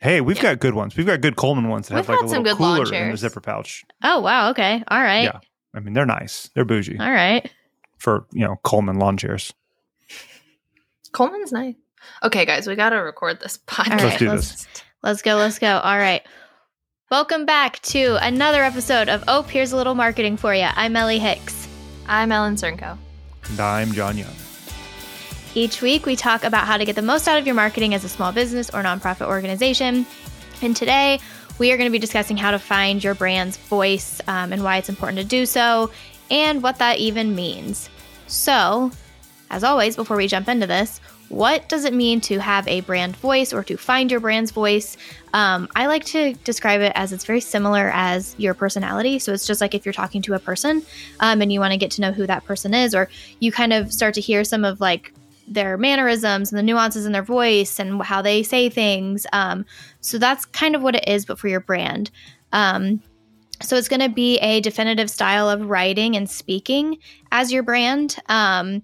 Hey, we've got good ones. We've got good Coleman ones that We've have like a little good lawn cooler in the zipper pouch. Oh wow. Okay. All right. Yeah. I mean, they're nice. They're bougie All right. for you know Coleman lawn chairs. Coleman's nice. Okay, guys, we got to record this All podcast. Let's do let's let's go. Let's go. All right. Welcome back to another episode of Oh, here's a little marketing for you. I'm Elli Hicks. I'm Ellen Cernko. And I'm John Young. Each week, we talk about how to get the most out of your marketing as a small business or nonprofit organization. And today, we are going to be discussing how to find your brand's voice um, and why it's important to do so, and what that even means. So, as always, before we jump into this, what does it mean to have a brand voice or to find your brand's voice? Um, I like to describe it as it's very similar as your personality. So it's just like if you're talking to a person um, and you want to get to know who that person is, or you kind of start to hear some of like their mannerisms and the nuances in their voice and how they say things. Um, so that's kind of what it is, but for your brand. Um, so it's going to be a definitive style of writing and speaking as your brand. Um,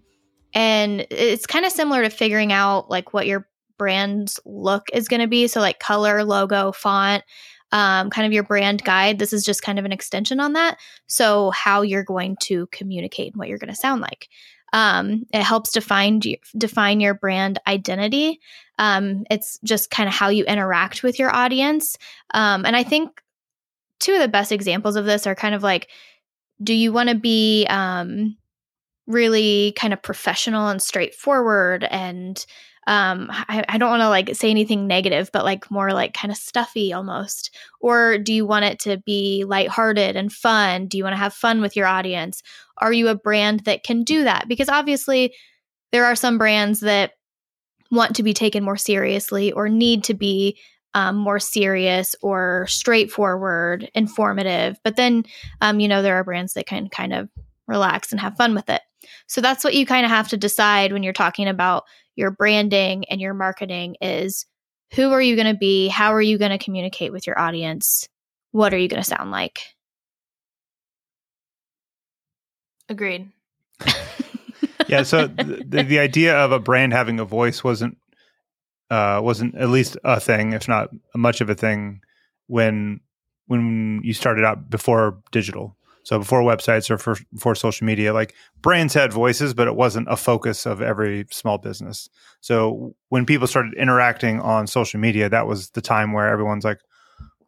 and it's kind of similar to figuring out like what your brand's look is going to be. So like color, logo, font, um, kind of your brand guide. This is just kind of an extension on that. So how you're going to communicate and what you're going to sound like. Um, it helps define define your brand identity. Um, it's just kind of how you interact with your audience. Um, and I think two of the best examples of this are kind of like, do you want to be um, really kind of professional and straightforward and um I, I don't want to like say anything negative but like more like kind of stuffy almost. Or do you want it to be lighthearted and fun? Do you want to have fun with your audience? Are you a brand that can do that? Because obviously there are some brands that want to be taken more seriously or need to be um, more serious or straightforward informative. But then um, you know there are brands that can kind of relax and have fun with it so that's what you kind of have to decide when you're talking about your branding and your marketing is who are you going to be? How are you going to communicate with your audience? What are you going to sound like? Agreed. Yeah. So the, the idea of a brand having a voice wasn't uh, wasn't at least a thing, if not much of a thing, when when you started out before digital. So before websites or for, before social media, like brands had voices, but it wasn't a focus of every small business. So when people started interacting on social media, that was the time where everyone's like,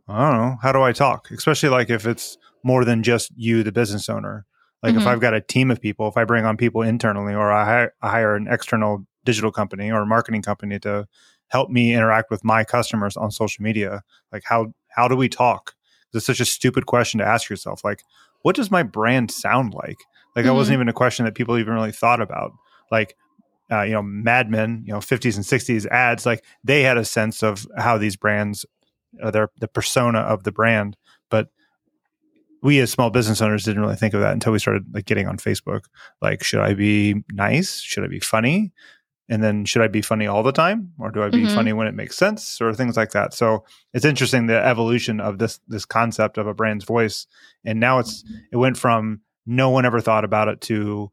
I don't know, how do I talk? Especially like if it's more than just you, the business owner. Like if Mhm. I've got a team of people, if I bring on people internally or I hire, I hire an external digital company or marketing company to help me interact with my customers on social media, like how how do we talk? It's such a stupid question to ask yourself. Like, what does my brand sound like? Like that wasn't even a question that people even really thought about. Like, uh, you know, Mad Men, you know, 50s and 60s ads, like they had a sense of how these brands, uh, their the persona of the brand, but we as small business owners didn't really think of that until we started like getting on Facebook. Like, should I be nice? Should I be funny? And then should I be funny all the time, or do I be Mhm. funny when it makes sense, or things like that? So it's interesting the evolution of this this concept of a brand's voice, and now it's it went from no one ever thought about it to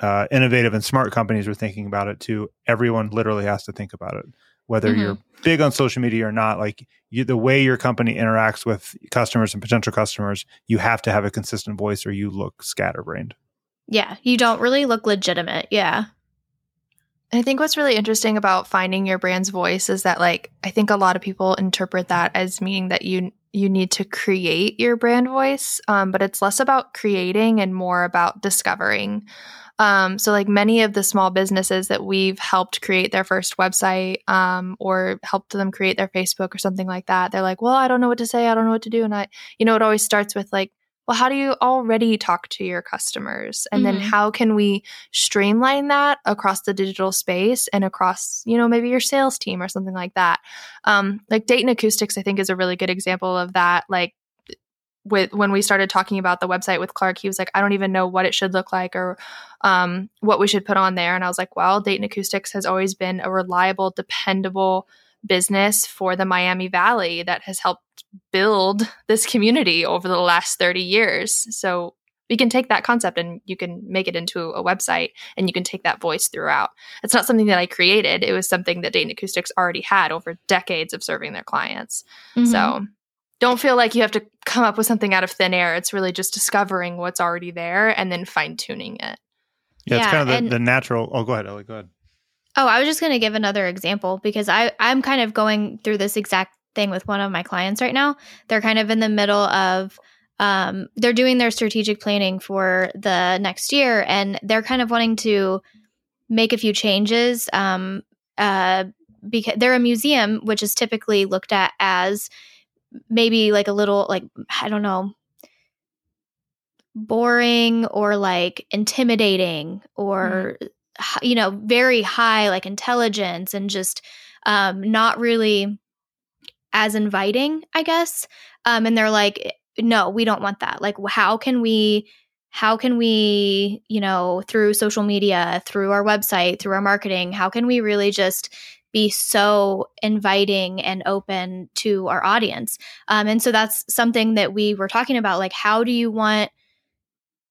uh, innovative and smart companies were thinking about it to everyone literally has to think about it whether Mhm. you're big on social media or not like you, the way your company interacts with customers and potential customers you have to have a consistent voice or you look scatterbrained Yeah, you don't really look legitimate. Yeah. I think what's really interesting about finding your brand's voice is that like I think a lot of people interpret that as meaning that you you need to create your brand voice, um, but it's less about creating and more about discovering. Um, so like many of the small businesses that we've helped create their first website um, or helped them create their Facebook or something like that, they're like, well, I don't know what to say, I don't know what to do, and I, you know, it always starts with like, well, how do you already talk to your customers? And then Mhm. how can we streamline that across the digital space and across, you know, maybe your sales team or something like that? Um, like Dayton Acoustics, I think, is a really good example of that. Like, with when we started talking about the website with Clark, he was like, I don't even know what it should look like or um, what we should put on there. And I was like, well, Dayton Acoustics has always been a reliable, dependable business for the Miami Valley that has helped build this community over the last 30 years. So we can take that concept and you can make it into a website and you can take that voice throughout. It's not something that I created. It was something that Dayton Acoustics already had over decades of serving their clients. Mm-hmm. So don't feel like you have to come up with something out of thin air. It's really just discovering what's already there and then fine tuning it. Yeah, yeah, it's kind of the, the, natural. Oh, go ahead, Elli. Go ahead. Oh, I was just going to give another example because I I'm kind of going through this exact thing with one of my clients right now. They're kind of in the middle of um, they're doing their strategic planning for the next year, and they're kind of wanting to make a few changes. Um, uh, because they're a museum, which is typically looked at as maybe like a little like I don't know boring or like intimidating or mm-hmm. you know very high like intelligence and just um not really as inviting i guess um and they're like no we don't want that. Like how can we how can we you know through social media through our website through our marketing how can we really just be so inviting and open to our audience? Um, and so that's something that we were talking about like how do you want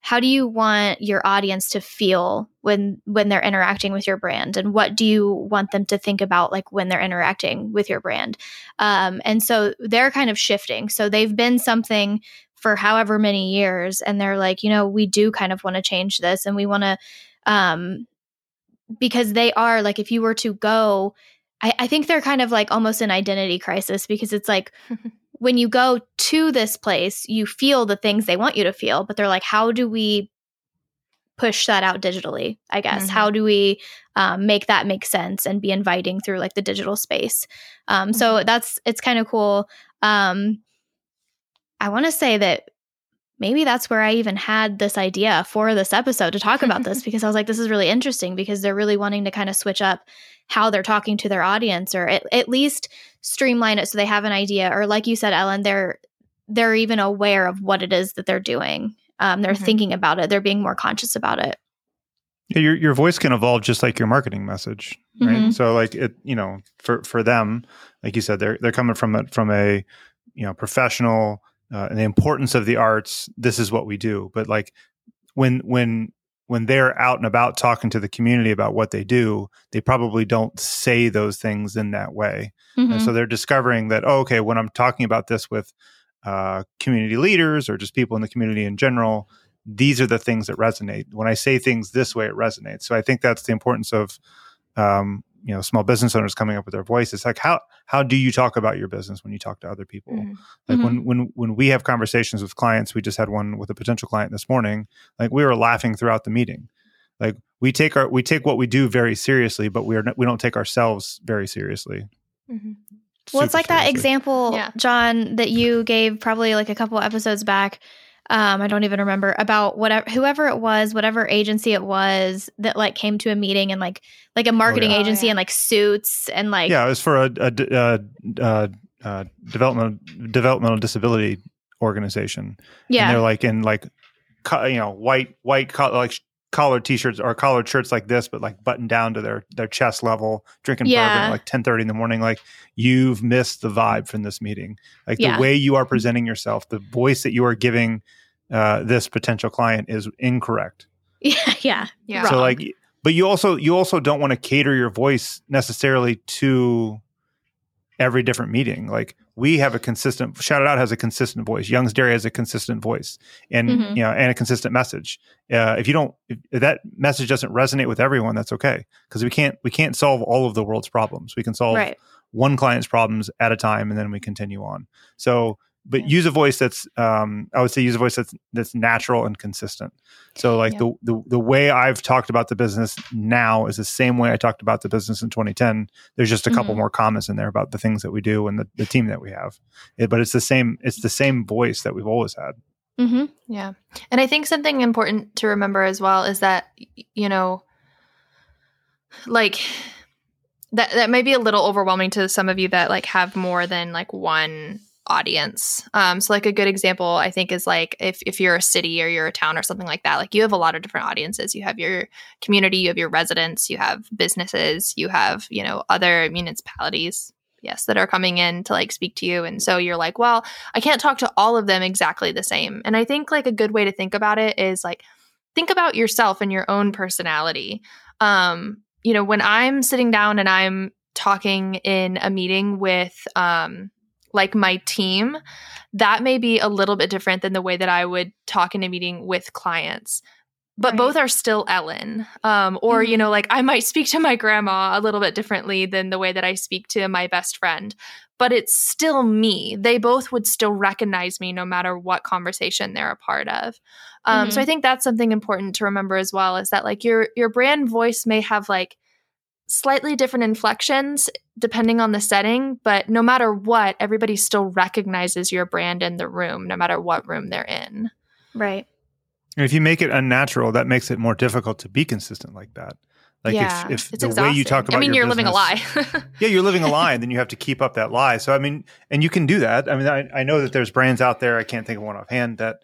how do you want your audience to feel when when they're interacting with your brand? And what do you want them to think about like when they're interacting with your brand? Um, and so they're kind of shifting. So they've been something for however many years and they're like you know we do kind of want to change this and we want to um, because they are like if you were to go I, I think they're kind of like almost an identity crisis because it's like when you go to this place, you feel the things they want you to feel, but they're like, how do we push that out digitally? I guess. Mm-hmm. How do we um, make that make sense and be inviting through like the digital space? Um, mm-hmm. So that's, it's kind of cool. Um, I want to say that maybe that's where I even had this idea for this episode to talk about this because I was like, this is really interesting because they're really wanting to kind of switch up how they're talking to their audience or at, at least streamline it so they have an idea or like you said ellen they're they're even aware of what it is that they're doing um, they're mm-hmm. thinking about it they're being more conscious about it yeah, your your voice can evolve just like your marketing message, right? Mm-hmm. So like it, you know, for for them, like you said, they're they're coming from it from a you know professional uh, and the importance of the arts. This is what we do, but like when when when they're out and about talking to the community about what they do, they probably don't say those things in that way. Mm-hmm. And so they're discovering that, oh, okay, when I'm talking about this with uh, community leaders or just people in the community in general, these are the things that resonate. When I say things this way, it resonates. So I think that's the importance of um, you know small business owners coming up with their voice it's like how how do you talk about your business when you talk to other people mm-hmm. like mm-hmm. when when when we have conversations with clients we just had one with a potential client this morning like we were laughing throughout the meeting like we take our we take what we do very seriously but we are not, we don't take ourselves very seriously mm-hmm. well it's like seriously. that example yeah. john that you gave probably like a couple episodes back um, I don't even remember about whatever whoever it was, whatever agency it was that like came to a meeting and like like a oh, marketing oh, yeah. agency oh, yeah. and like suits and like yeah, it was for a, a, a, a, uh, a uh, uh, developmental developmental disability organization. Yeah, and they're like in like you know white white like collared t-shirts or collared shirts like this but like buttoned down to their their chest level drinking yeah. bourbon at like 10 30 in the morning like you've missed the vibe from this meeting like yeah. the way you are presenting yourself the voice that you are giving uh, this potential client is incorrect yeah yeah yeah so like but you also you also don't want to cater your voice necessarily to every different meeting. Like we have a consistent shout it out has a consistent voice. Young's Dairy has a consistent voice and mm-hmm. you know and a consistent message. Uh, if you don't if, that message doesn't resonate with everyone, that's okay because we can't we can't solve all of the world's problems. We can solve right. one client's problems at a time and then we continue on. So but yeah. use a voice that's um, I would say use a voice that's that's natural and consistent. So like yeah. the, the the way I've talked about the business now is the same way I talked about the business in 2010. There's just a couple mm-hmm. more comments in there about the things that we do and the, the team that we have. It, but it's the same it's the same voice that we've always had. Mm-hmm. Yeah. And I think something important to remember as well is that you know like that that may be a little overwhelming to some of you that like have more than like one audience. Um, so like a good example, I think, is like if if you're a city or you're a town or something like that, like you have a lot of different audiences. You have your community, you have your residents, you have businesses, you have you know other municipalities. yes that are coming in to like speak to you and so you're like well i can't talk to all of them exactly the same and i think like a good way to think about it is like think about yourself and your own personality um you know when i'm sitting down and i'm talking in a meeting with um like my team that may be a little bit different than the way that i would talk in a meeting with clients but Right. both are still Ellen. Um, or, you Mhm. know, like I might speak to my grandma a little bit differently than the way that I speak to my best friend, but it's still me. They both would still recognize me no matter what conversation they're a part of. Um, So I think that's something important to remember as well is that like your your brand voice may have like slightly different inflections depending on the setting, but no matter what, everybody still recognizes your brand in the room, no matter what room they're in. right. And if you make it unnatural, that makes it more difficult to be consistent like that. Like yeah, if, if it's the way you talk about I mean, your you're living a lie. yeah, you're living a lie, and then you have to keep up that lie. So I mean, and you can do that. I mean, I, I know that there's brands out there. I can't think of one offhand that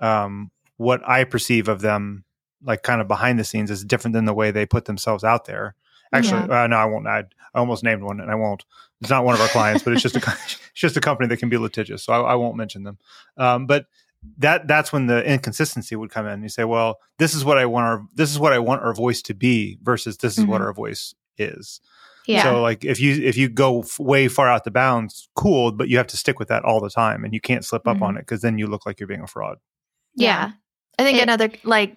um, what I perceive of them, like kind of behind the scenes, is different than the way they put themselves out there. Actually, uh, no, I won't. I, I almost named one, and I won't. It's not one of our clients, but it's just a it's just a company that can be litigious, so I, I won't mention them. Um, but that that's when the inconsistency would come in. You say, well, this is what I want our this is what I want our voice to be versus this is what Mhm. our voice is. Yeah. So like if you if you go f- way far out the bounds, cool, but you have to stick with that all the time, and you can't slip up Mhm. on it because then you look like you're being a fraud. yeah. I think It- another like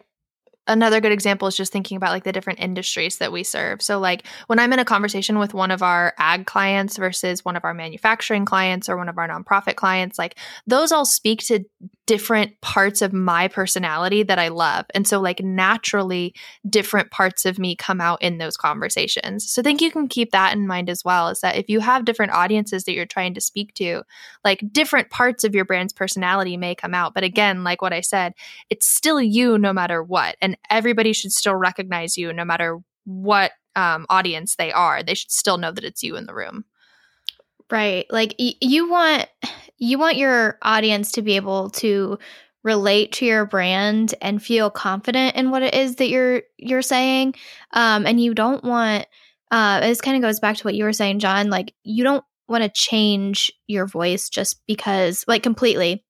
another good example is just thinking about like the different industries that we serve. So like when I'm in a conversation with one of our ag clients versus one of our manufacturing clients or one of our nonprofit clients, like those all speak to different parts of my personality that I love. And so like naturally different parts of me come out in those conversations. So I think you can keep that in mind as well is that if you have different audiences that you're trying to speak to, like different parts of your brand's personality may come out. But again, like what I said, it's still you no matter what. And everybody should still recognize you no matter what um, audience they are. They should still know that it's you in the room. Right. Like y- you want you want your audience to be able to relate to your brand and feel confident in what it is that you're you're saying. Um and you don't want uh this kind of goes back to what you were saying John, like you don't want to change your voice just because like completely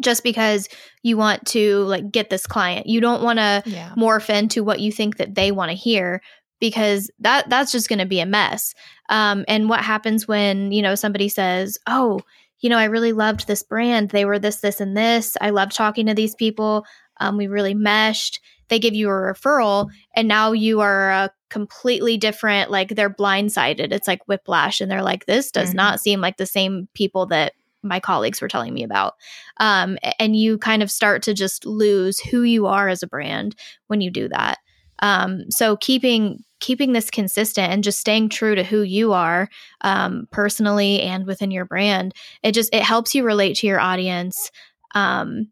just because you want to like get this client. You don't want to Yeah. morph into what you think that they want to hear because that that's just going to be a mess. Um, and what happens when you know somebody says, "Oh, you know, I really loved this brand. They were this, this, and this. I loved talking to these people. Um, we really meshed." They give you a referral, and now you are a completely different. Like they're blindsided. It's like whiplash, and they're like, "This does Mhm. not seem like the same people that." My colleagues were telling me about um, and you kind of start to just lose who you are as a brand when you do that. Um, so keeping keeping this consistent and just staying true to who you are um, personally and within your brand it just it helps you relate to your audience um,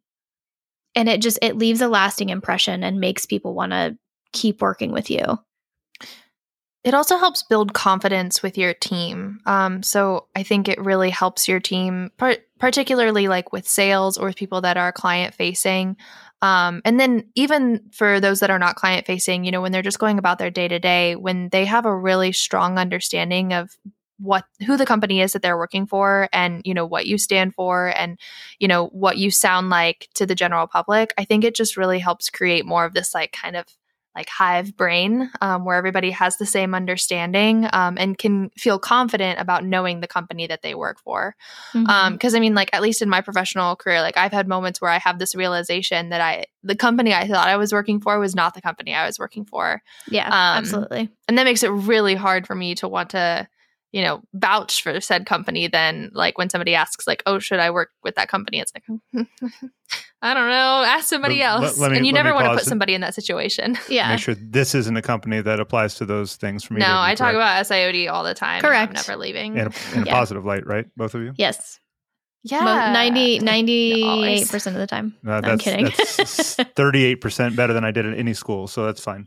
and it just it leaves a lasting impression and makes people want to keep working with you It also helps build confidence with your team. Um, so I think it really helps your team, par- particularly like with sales or with people that are client facing. Um, and then even for those that are not client facing, you know, when they're just going about their day to day, when they have a really strong understanding of what who the company is that they're working for and you know what you stand for and you know what you sound like to the general public i think it just really helps create more of this like kind of like hive brain um, where everybody has the same understanding um, and can feel confident about knowing the company that they work for. Mm-hmm. because i mean like at least in my professional career like i've had moments where i have this realization that i the company i thought i was working for was not the company i was working for. Yeah um, absolutely. and that makes it really hard for me to want to you know vouch for said company then like when somebody asks like oh should i work with that company? It's like i don't know ask somebody Let- else let me- and you never want to put somebody in that situation yeah Make sure this isn't a company that applies to those things for me. no to be i talk correct. about siod all the time Correct. i'm never leaving in a, in a Yeah. positive light, right? Both of you. yes yeah Mo- 90 98% of the time Uh, I'm kidding. that's thirty-eight percent better than I did at any school, so that's fine.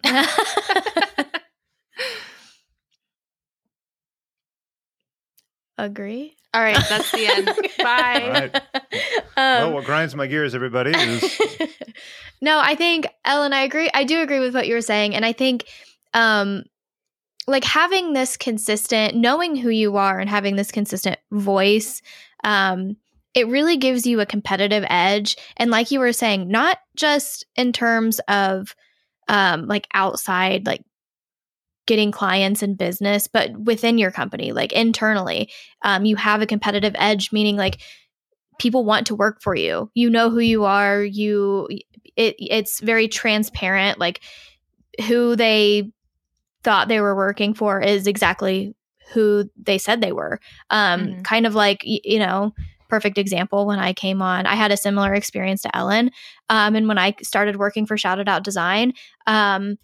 Agree. All right that's the end bye All right. Um, well, what grinds my gears, everybody, is no, I think Ellen, I agree. I do agree with what you were saying, and I think um, like having this consistent, knowing who you are and having this consistent voice, um, it really gives you a competitive edge. And like you were saying, not just in terms of um, like outside, like getting clients and business, but within your company, like internally, um, you have a competitive edge, meaning like people want to work for you. You know who you are. You, it, it's very transparent. Like who they thought they were working for is exactly who they said they were. Um, mm-hmm. Kind of like, you know, perfect example when I came on, I had a similar experience to Ellen. Um, and when I started working for Shout It Out Design, um,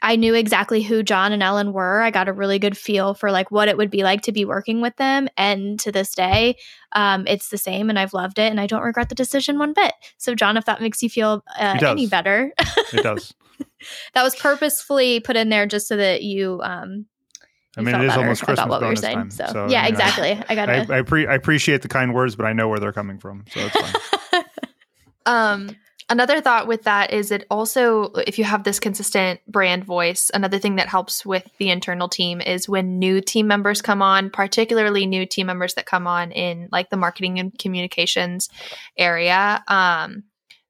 I knew exactly who John and Ellen were. I got a really good feel for like what it would be like to be working with them. And to this day, um, it's the same, and I've loved it, and I don't regret the decision one bit. So, John, if that makes you feel uh, any better, it does. that was purposefully put in there just so that you um I mean, it is almost Christmas what we time. So, so yeah, exactly. I, I got I, I, pre- I, appreciate the kind words, but I know where they're coming from, so it's fine. um, another thought with that is it also, if you have this consistent brand voice, another thing that helps with the internal team is when new team members come on, particularly new team members that come on in like the marketing and communications area. Um,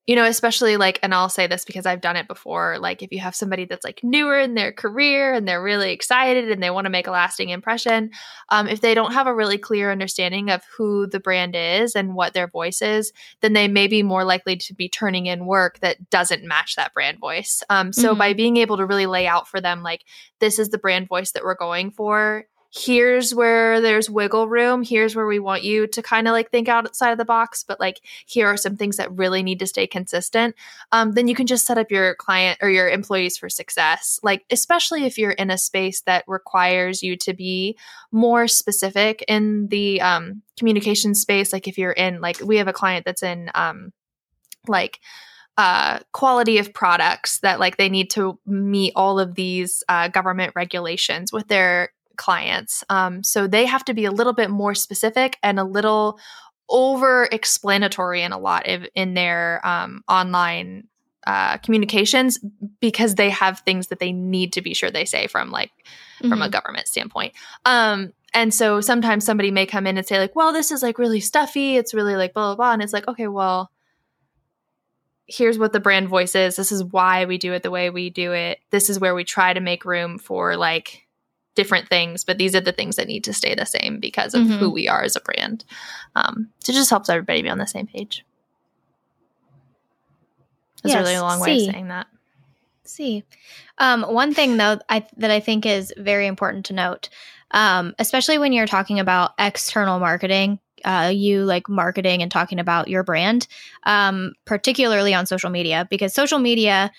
you know, especially like, and I'll say this because I've done it before. Like, if you have somebody that's like newer in their career and they're really excited and they want to make a lasting impression, um, if they don't have a really clear understanding of who the brand is and what their voice is, then they may be more likely to be turning in work that doesn't match that brand voice. Um, so, mm-hmm. by being able to really lay out for them, like, this is the brand voice that we're going for, here's where there's wiggle room. Here's where we want you to kind of like think outside of the box, but like here are some things that really need to stay consistent. Um, then you can just set up your client or your employees for success. Like, especially if you're in a space that requires you to be more specific in the um, communication space. Like, if you're in, like, we have a client that's in, um, like, uh, quality of products that like they need to meet all of these uh, government regulations with their clients. Um, so they have to be a little bit more specific and a little over explanatory in a lot of in their um, online uh, communications because they have things that they need to be sure they say from like mm-hmm. from a mm-hmm. government standpoint. Um, and so sometimes somebody may come in and say like, well, this is like really stuffy. It's really like blah blah blah, and it's like, okay, well, here's what the brand voice is. This is why we do it the way we do it. This is where we try to make room for like different things, but these are the things that need to stay the same because of mm-hmm. who we are as a brand. Um, so it just helps everybody be on the same page. That's yes, a really long way of saying that. See, um, one thing though I, that I think is very important to note, um, especially when you're talking about external marketing, uh, you like marketing and talking about your brand, um, particularly on social media, because social media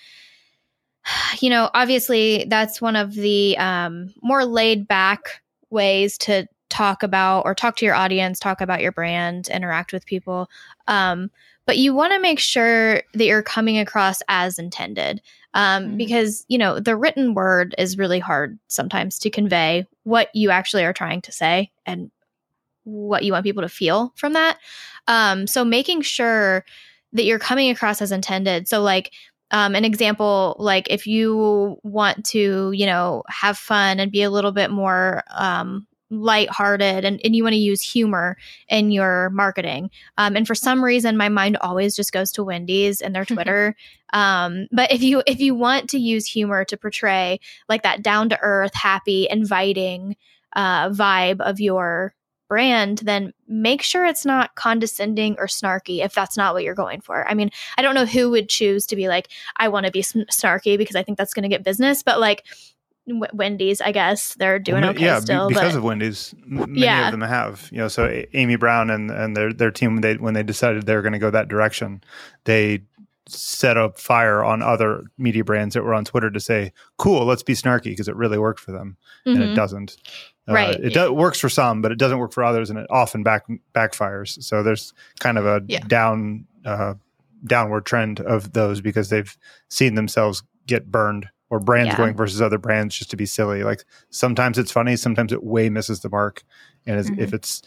you know, obviously that's one of the um, more laid back ways to talk about or talk to your audience, talk about your brand, interact with people. Um, but you want to make sure that you're coming across as intended um, mm-hmm. because, you know, the written word is really hard sometimes to convey what you actually are trying to say and what you want people to feel from that. Um, so making sure that you're coming across as intended. So, like, um, an example like if you want to you know have fun and be a little bit more um, lighthearted and, and you want to use humor in your marketing um, and for some reason my mind always just goes to wendy's and their twitter um, but if you if you want to use humor to portray like that down to earth happy inviting uh, vibe of your brand, then make sure it's not condescending or snarky if that's not what you're going for. I mean, I don't know who would choose to be like, I want to be snarky because I think that's going to get business, but like, Wendy's, I guess they're doing well, okay yeah, still. because but, of Wendy's, many yeah. of them have. You know, so Amy Brown and and their their team when they when they decided they were going to go that direction, they set up fire on other media brands that were on Twitter to say, "Cool, let's be snarky," because it really worked for them, mm-hmm. and it mm-hmm. Doesn't. Uh, right. It does, works for some, but it doesn't work for others, and it often back backfires. So there's kind of a yeah. down uh, downward trend of those because they've seen themselves get burned or brands yeah. going versus other brands just to be silly. Like sometimes it's funny, sometimes it way misses the mark, and mm-hmm. if it's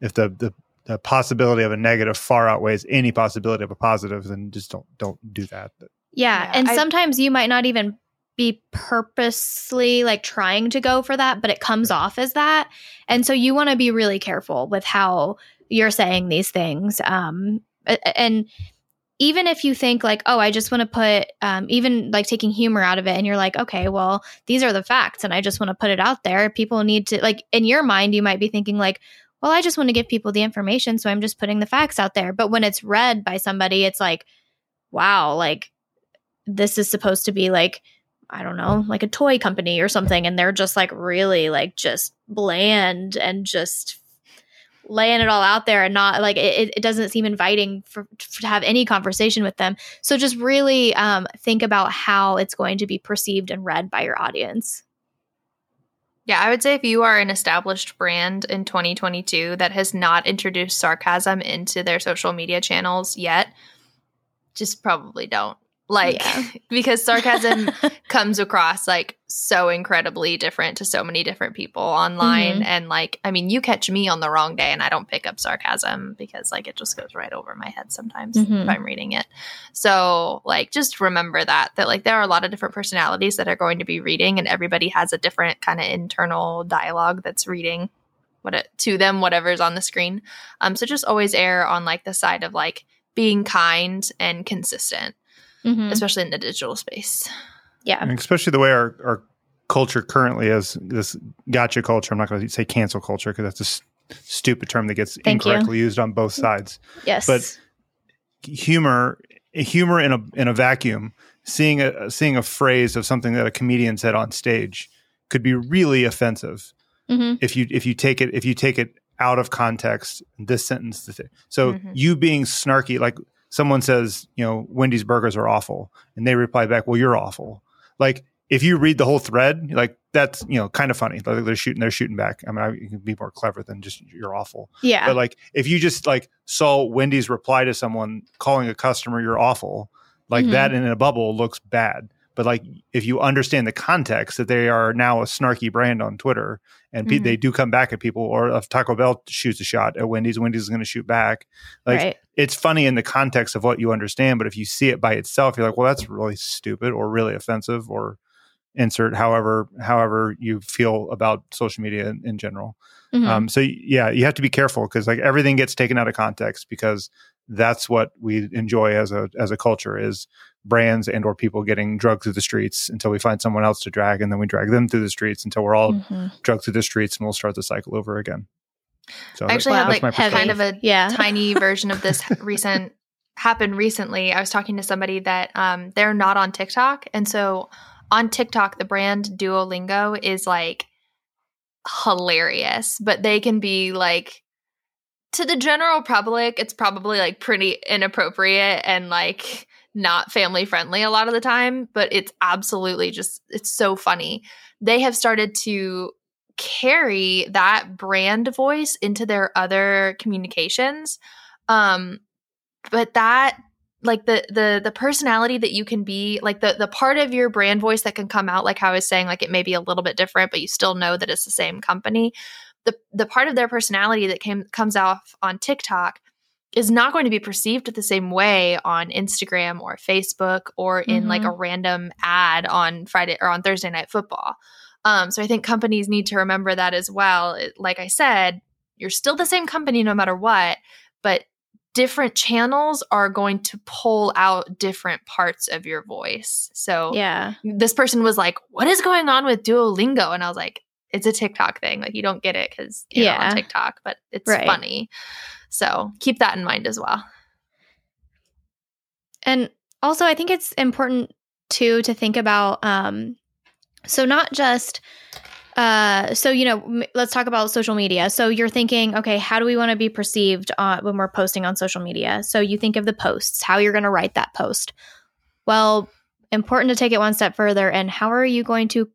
if the, the the possibility of a negative far outweighs any possibility of a positive, then just don't don't do that. Yeah, yeah and I, sometimes you might not even be purposely like trying to go for that, but it comes off as that. And so you want to be really careful with how you're saying these things. Um, and even if you think like, oh, I just want to put, um, even like taking humor out of it, and you're like, okay, well, these are the facts, and I just want to put it out there. People need to like in your mind, you might be thinking like, well, I just want to give people the information, so I'm just putting the facts out there. But when it's read by somebody, it's like, wow, like this is supposed to be like I don't know, like a toy company or something, and they're just like really like just bland and just laying it all out there and not like it, it doesn't seem inviting for, to have any conversation with them. So just really um, think about how it's going to be perceived and read by your audience. Yeah, I would say if you are an established brand in 2022 that has not introduced sarcasm into their social media channels yet, just probably don't like yeah. because sarcasm comes across like so incredibly different to so many different people online mm-hmm. and like i mean you catch me on the wrong day and i don't pick up sarcasm because like it just goes right over my head sometimes mm-hmm. if i'm reading it so like just remember that that like there are a lot of different personalities that are going to be reading and everybody has a different kind of internal dialogue that's reading what it to them whatever's on the screen um so just always err on like the side of like being kind and consistent mm-hmm. especially in the digital space. Yeah. And especially the way our, our culture currently is this gotcha culture. I'm not going to say cancel culture because that's a s- stupid term that gets Thank incorrectly you. used on both sides. Yes. But humor, humor in a in a vacuum, seeing a seeing a phrase of something that a comedian said on stage could be really offensive mm-hmm. if you if you take it if you take it out of context. This sentence, so mm-hmm. you being snarky, like someone says, you know, Wendy's burgers are awful, and they reply back, "Well, you're awful." Like if you read the whole thread, like that's you know kind of funny. Like they're shooting, they're shooting back. I mean, I, you can be more clever than just you're awful. Yeah. But like if you just like saw Wendy's reply to someone calling a customer you're awful, like mm-hmm. that in a bubble looks bad. But like if you understand the context that they are now a snarky brand on Twitter and mm-hmm. they do come back at people, or if Taco Bell shoots a shot at Wendy's, Wendy's is going to shoot back. Like right. it's funny in the context of what you understand, but if you see it by itself, you're like, well, that's really stupid or really offensive or insert however however you feel about social media in, in general. Mm-hmm. Um, so yeah, you have to be careful because like everything gets taken out of context because that's what we enjoy as a as a culture is brands and or people getting drugged through the streets until we find someone else to drag and then we drag them through the streets until we're all mm-hmm. drugged through the streets and we'll start the cycle over again so I actually had like kind of a yeah. tiny version of this recent happened recently i was talking to somebody that um, they're not on tiktok and so on tiktok the brand duolingo is like hilarious but they can be like to the general public it's probably like pretty inappropriate and like not family friendly a lot of the time, but it's absolutely just it's so funny. They have started to carry that brand voice into their other communications. Um but that like the the the personality that you can be like the the part of your brand voice that can come out like how I was saying like it may be a little bit different but you still know that it's the same company the the part of their personality that came comes off on TikTok is not going to be perceived the same way on Instagram or Facebook or in mm-hmm. like a random ad on Friday or on Thursday night football. Um, so I think companies need to remember that as well. It, like I said, you're still the same company no matter what, but different channels are going to pull out different parts of your voice. So yeah, this person was like, "What is going on with Duolingo?" And I was like, "It's a TikTok thing. Like you don't get it because you're yeah. on TikTok, but it's right. funny." So keep that in mind as well. And also, I think it's important too to think about. Um, so not just. Uh, so you know, m- let's talk about social media. So you're thinking, okay, how do we want to be perceived uh, when we're posting on social media? So you think of the posts, how you're going to write that post. Well, important to take it one step further. And how are you going to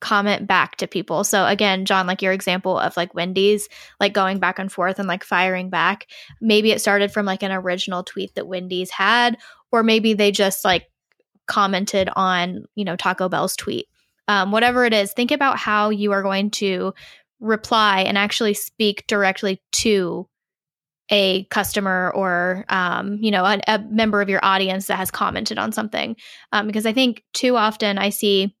comment back to people. So again, John, like your example of like Wendy's, like going back and forth and like firing back. Maybe it started from like an original tweet that Wendy's had, or maybe they just like commented on, you know, Taco Bell's tweet. Um, whatever it is, think about how you are going to reply and actually speak directly to a customer or um, you know a, a, member of your audience that has commented on something um, because i think too often i see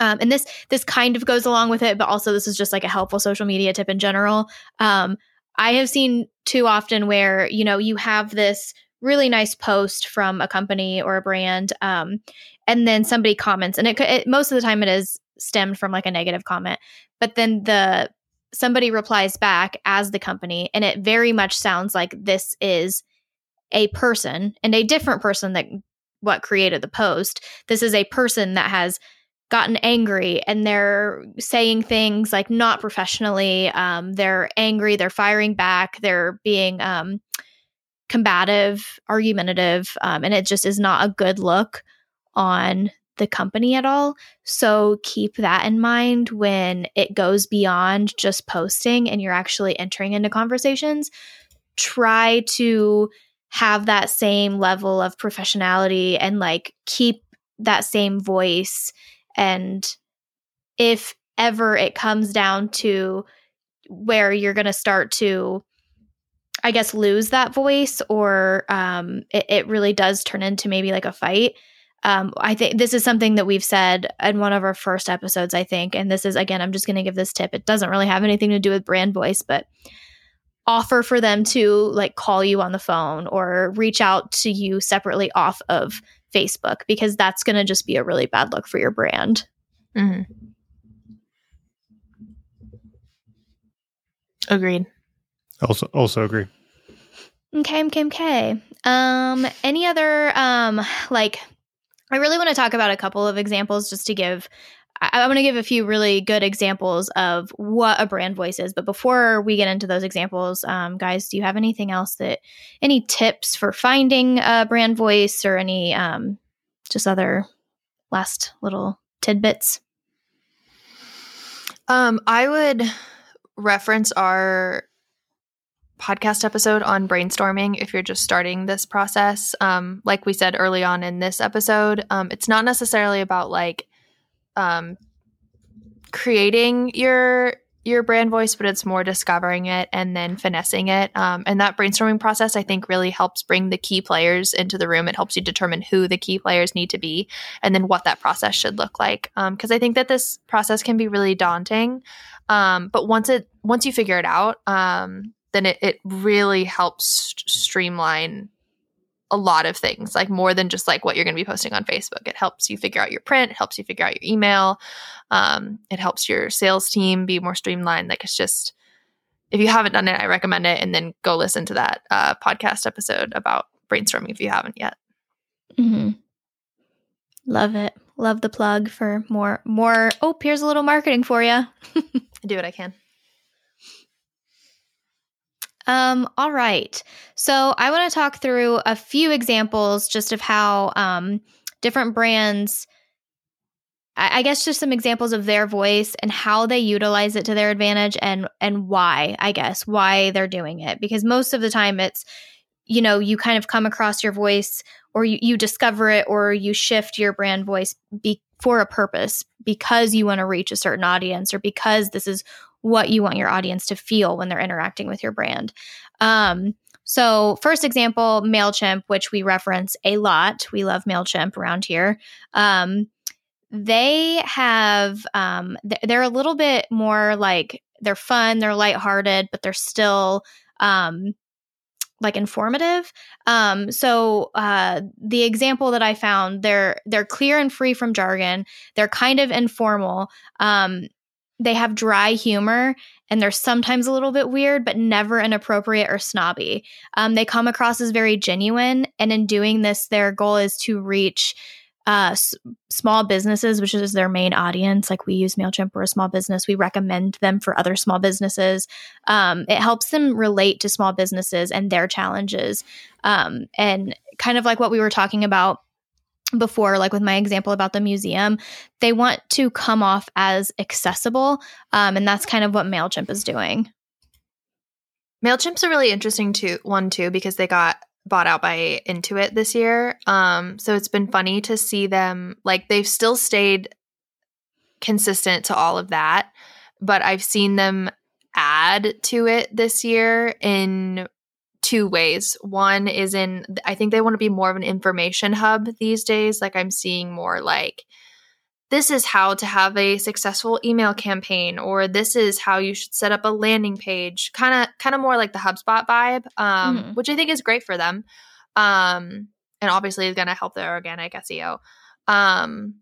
um, and this this kind of goes along with it but also this is just like a helpful social media tip in general. Um, i have seen too often where you know you have this really nice post from a company or a brand um, and then somebody comments and it, it most of the time it is stemmed from like a negative comment but then the somebody replies back as the company and it very much sounds like this is a person and a different person that what created the post. This is a person that has gotten angry and they're saying things like not professionally um, they're angry they're firing back they're being um, combative argumentative um, and it just is not a good look on the company at all. So keep that in mind when it goes beyond just posting and you're actually entering into conversations. Try to have that same level of professionality and like keep that same voice. And if ever it comes down to where you're going to start to I guess lose that voice or um, it, it really does turn into maybe like a fight um, I think this is something that we've said in one of our first episodes, I think. And this is, again, I'm just going to give this tip. It doesn't really have anything to do with brand voice, but offer for them to like call you on the phone or reach out to you separately off of Facebook because that's going to just be a really bad look for your brand. Mm-hmm. Agreed. Also, also agree. Okay, okay, okay. Um, any other um like I really want to talk about a couple of examples just to give. I, I want to give a few really good examples of what a brand voice is. But before we get into those examples, um, guys, do you have anything else that, any tips for finding a brand voice or any um, just other last little tidbits? Um, I would reference our podcast episode on brainstorming if you're just starting this process. Um, like we said early on in this episode, um, it's not necessarily about like um, creating your your brand voice, but it's more discovering it and then finessing it. Um, and that brainstorming process, I think, really helps bring the key players into the room. It helps you determine who the key players need to be and then what that process should look like. Because um, I think that this process can be really daunting. Um, but once it once you figure it out, um, then it, it really helps streamline a lot of things, like more than just like what you're going to be posting on Facebook. It helps you figure out your print, it helps you figure out your email. Um, it helps your sales team be more streamlined. Like it's just, if you haven't done it, I recommend it. And then go listen to that uh, podcast episode about brainstorming if you haven't yet. Mm-hmm. Love it. Love the plug for more, more. Oh, here's a little marketing for you. do what I can. Um, all right. So I want to talk through a few examples just of how um, different brands, I, I guess, just some examples of their voice and how they utilize it to their advantage and and why. I guess why they're doing it because most of the time it's you know you kind of come across your voice or you, you discover it or you shift your brand voice be, for a purpose because you want to reach a certain audience or because this is what you want your audience to feel when they're interacting with your brand. Um, so, first example, MailChimp, which we reference a lot. We love MailChimp around here. Um, they have, um, they're a little bit more like they're fun, they're lighthearted, but they're still um, like informative. Um, so uh, the example that I found, they're they're clear and free from jargon. They're kind of informal. Um, they have dry humor and they're sometimes a little bit weird, but never inappropriate or snobby. Um, they come across as very genuine, and in doing this, their goal is to reach uh, s- small businesses, which is their main audience. Like we use MailChimp, we're a small business. We recommend them for other small businesses. Um, it helps them relate to small businesses and their challenges. Um, and kind of like what we were talking about before, like with my example about the museum, they want to come off as accessible. Um, and that's kind of what MailChimp is doing. MailChimp's a really interesting too, one too, because they got bought out by Intuit this year. Um, so it's been funny to see them like they've still stayed consistent to all of that, but I've seen them add to it this year in two ways. One is in, I think they want to be more of an information hub these days. Like I'm seeing more like, this is how to have a successful email campaign or this is how you should set up a landing page kind of kind of more like the hubspot vibe um, mm-hmm. which i think is great for them um, and obviously is going to help their organic seo um,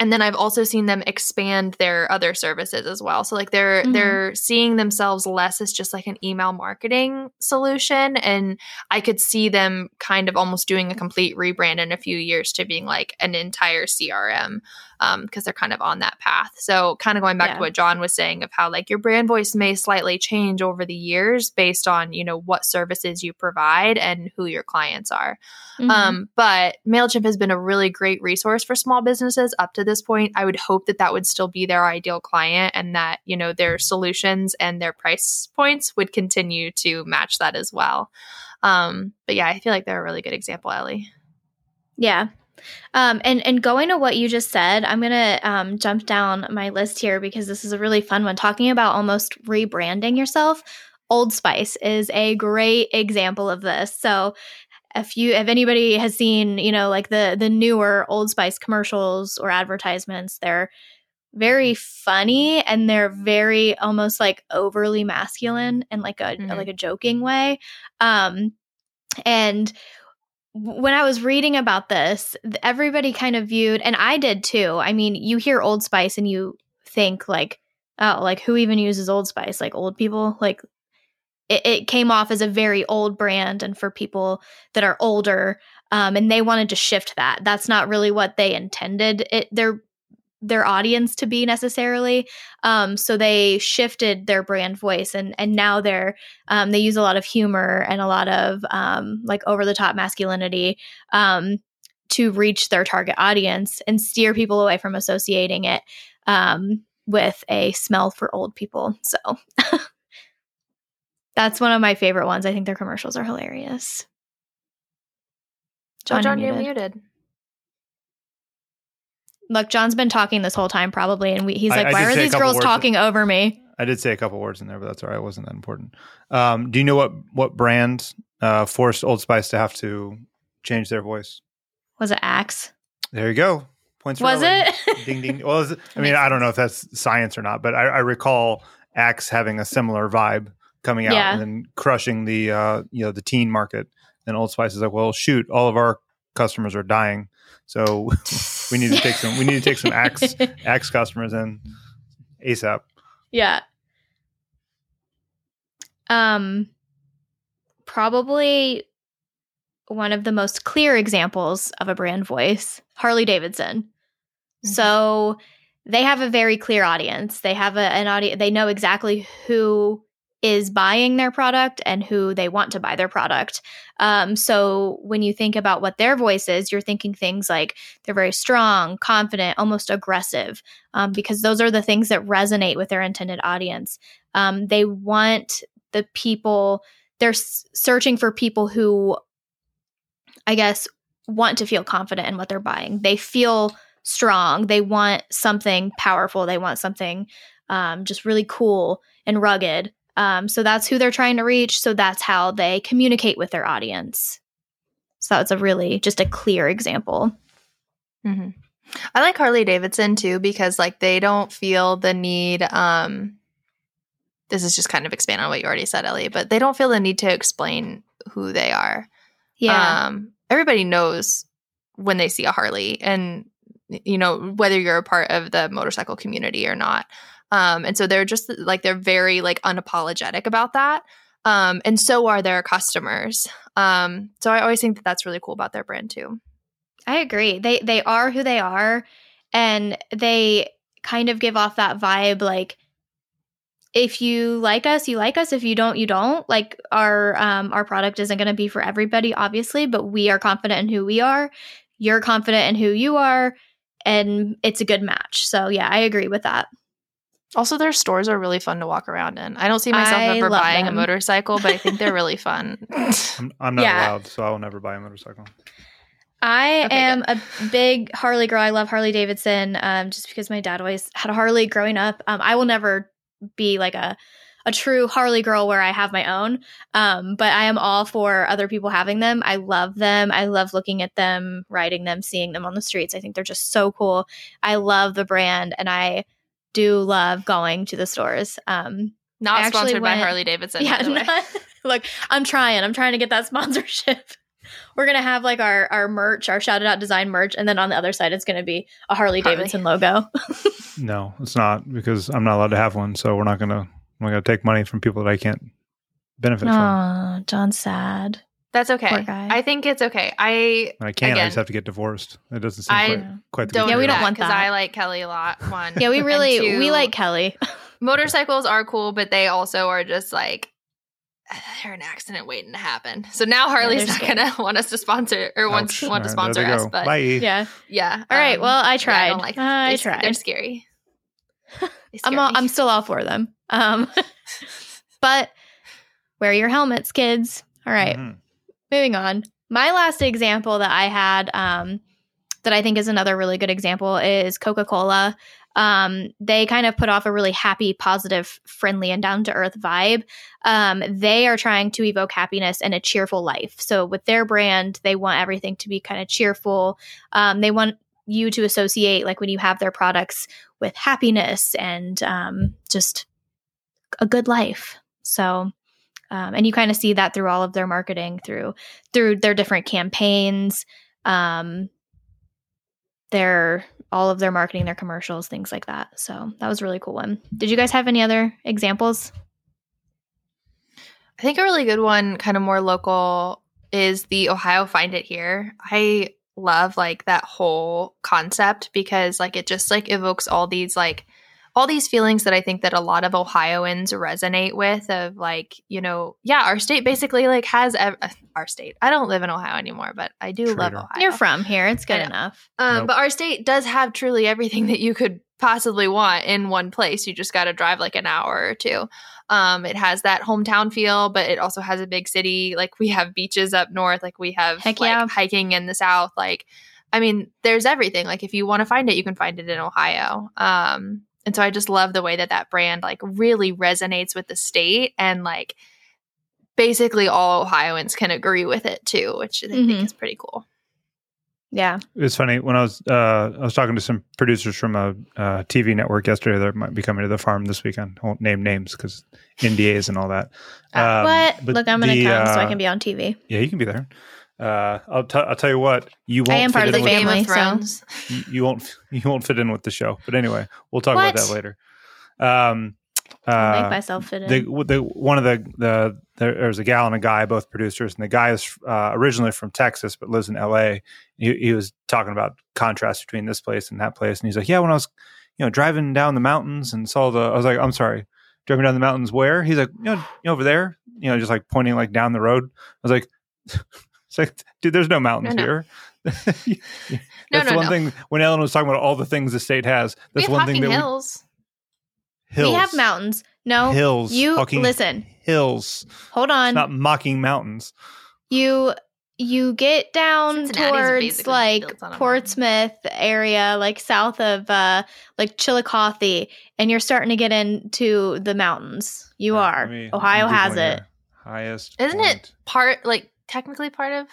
and then I've also seen them expand their other services as well. So like they're mm-hmm. they're seeing themselves less as just like an email marketing solution and I could see them kind of almost doing a complete rebrand in a few years to being like an entire CRM um because they're kind of on that path. So kind of going back yeah. to what John was saying of how like your brand voice may slightly change over the years based on, you know, what services you provide and who your clients are. Mm-hmm. Um but Mailchimp has been a really great resource for small businesses up to this point, I would hope that that would still be their ideal client and that, you know, their solutions and their price points would continue to match that as well. Um, but yeah, I feel like they're a really good example, Elli. Yeah. Um, and and going to what you just said, I'm gonna um, jump down my list here because this is a really fun one. Talking about almost rebranding yourself, Old Spice is a great example of this. So if you if anybody has seen you know like the the newer old spice commercials or advertisements they're very funny and they're very almost like overly masculine in like a mm-hmm. like a joking way um and when I was reading about this, everybody kind of viewed, and I did too. I mean, you hear Old Spice and you think like, oh, like who even uses Old Spice? Like old people? Like it, it came off as a very old brand and for people that are older um, and they wanted to shift that that's not really what they intended it their their audience to be necessarily um, so they shifted their brand voice and and now they're um, they use a lot of humor and a lot of um, like over the top masculinity um, to reach their target audience and steer people away from associating it um, with a smell for old people so That's one of my favorite ones. I think their commercials are hilarious. John, oh, John you're muted. Look, John's been talking this whole time, probably, and we, he's like, I, I "Why are these girls talking that, over me?" I did say a couple words in there, but that's all right. It wasn't that important. Um, do you know what what brand uh, forced Old Spice to have to change their voice? Was it Axe? There you go. Points. Was it? ding ding. Well, it, I mean, I don't know if that's science or not, but I, I recall Axe having a similar vibe coming out yeah. and then crushing the uh, you know the teen market. And Old Spice is like, well, shoot, all of our customers are dying, so we need to take some we need to take some axe axe customers in ASAP. Yeah. Um, probably one of the most clear examples of a brand voice, Harley Davidson. Mm-hmm. So they have a very clear audience. They have a, an audience. They know exactly who is buying their product and who they want to buy their product. Um, so when you think about what their voice is, you're thinking things like they're very strong, confident, almost aggressive, um, because those are the things that resonate with their intended audience. Um, they want the people, they're s- searching for people who, I guess, want to feel confident in what they're buying. They feel strong. They want something powerful. They want something um, just really cool and rugged. Um, so that's who they're trying to reach. So that's how they communicate with their audience. So that's a really just a clear example. Mm-hmm. I like Harley Davidson too because like they don't feel the need. Um, this is just kind of expand on what you already said, Elli, but they don't feel the need to explain who they are. Yeah. Um, everybody knows when they see a Harley, and you know whether you're a part of the motorcycle community or not. Um, and so they're just like they're very like unapologetic about that. Um, and so are their customers. Um, so I always think that that's really cool about their brand too. I agree. They they are who they are, and they kind of give off that vibe like if you like us you like us if you don't you don't like our um our product isn't going to be for everybody obviously but we are confident in who we are you're confident in who you are and it's a good match so yeah i agree with that also, their stores are really fun to walk around in. I don't see myself I ever buying them. a motorcycle, but I think they're really fun. I'm, I'm not yeah. allowed, so I will never buy a motorcycle. I okay, am good. a big Harley girl. I love Harley Davidson um, just because my dad always had a Harley growing up. Um, I will never be like a, a true Harley girl where I have my own. Um, but I am all for other people having them. I love them. I love looking at them, riding them, seeing them on the streets. I think they're just so cool. I love the brand and I do love going to the stores. Um, Not I actually sponsored by Harley Davidson. yeah, by the way. not- look, I'm trying. I'm trying to get that sponsorship. We're gonna have like our our merch, our Shout It Out Design merch, and then on the other side, it's gonna be a Harley Harley. Davidson logo. No, it's not because I'm not allowed to have one. So we're not gonna we're gonna take money from people that I can't benefit from. Oh, John's sad. That's okay. Poor guy. I think it's okay. I And I can't. I just have to get divorced. It doesn't seem I quite, quite the don't. Yeah, we don't want because that. I like Kelly a lot. One. Yeah, we really two, we like Kelly. motorcycles are cool, but they also are just like they're an accident waiting to happen. So now Harley's they're not gonna want us to sponsor or want, Ouch. want to sponsor us. But Bye. yeah. yeah. All right. um, Well, I yeah, tried. I don't like. I they- tried. They're scary. They I'm all, me. I'm still all for them. Um, but wear your helmets, kids. All right. Mhm. Moving on. My last example that I had, um, that I think is another really good example, is Coca Cola. Um, they kind of put off a really happy, positive, friendly, and down to earth vibe. Um, they are trying to evoke happiness and a cheerful life. So, with their brand, they want everything to be kind of cheerful. Um, they want you to associate, like when you have their products, with happiness and um, just a good life. So, um, and you kind of see that through all of their marketing through through their different campaigns um their all of their marketing their commercials things like that. So that was a really cool one. Did you guys have any other examples? I think a really good one, kind of more local, is the Ohio Find It Here. I love like that whole concept because like it just like evokes all these like all these feelings that I think that a lot of Ohioans resonate with of like, you know, yeah, our state basically like has ev- uh, our state. I don't live in Ohio anymore, but I do love Ohio. you're from here it's good enough Um, Nope. But our state does have truly everything that you could possibly want in one place. You just got to drive like an hour or two. Um, it has that hometown feel, but it also has a big city. Like we have beaches up north, like we have Heck like yeah. hiking in the south. Like, I mean, there's everything. Like if you want to find it, you can find it in Ohio. Um, and so I just love the way that that brand like really resonates with the state and like basically all Ohioans can agree with it too, which I Mhm. think is pretty cool. yeah It's funny when I was uh, I was talking to some producers from a uh, TV network yesterday that might be coming to the farm this weekend. I won't name names because NDAs and all that. Um, what but look i'm gonna the, come so i uh, can be on tv Yeah, you can be there. Uh, I'll, t- I'll tell you what. You won't. I am fit part of in the with- family, Game of so- Thrones. You, you won't. You won't fit in with the show. But anyway, we'll talk about that later. Um, I'll uh, make myself fit in the, the one of the the there, there's a gal and a guy, both producers, and the guy is uh, originally from Texas but lives in L.A. He, he was talking about contrast between this place and that place, and he's like, "Yeah, when I was, you know, driving down the mountains and saw the, I was like, I'm sorry, driving down the mountains where?" He's like, "You you know, over there, you know, just like pointing like down the road." I was like, "It's like, dude, there's no mountains No, no. here." that's No, the no, one no. thing when Ellen was talking about all the things the state has. We That's have one Hocking thing that Hills. we hills, we have mountains no hills, you Hocking listen hills. hold on It's not mocking mountains. you you get down towards like built on Portsmouth area, like south of uh like Chillicothe, and you're starting to get into the mountains. You Yeah, are. me- Ohio has it. here. Highest. Isn't it part like technically part of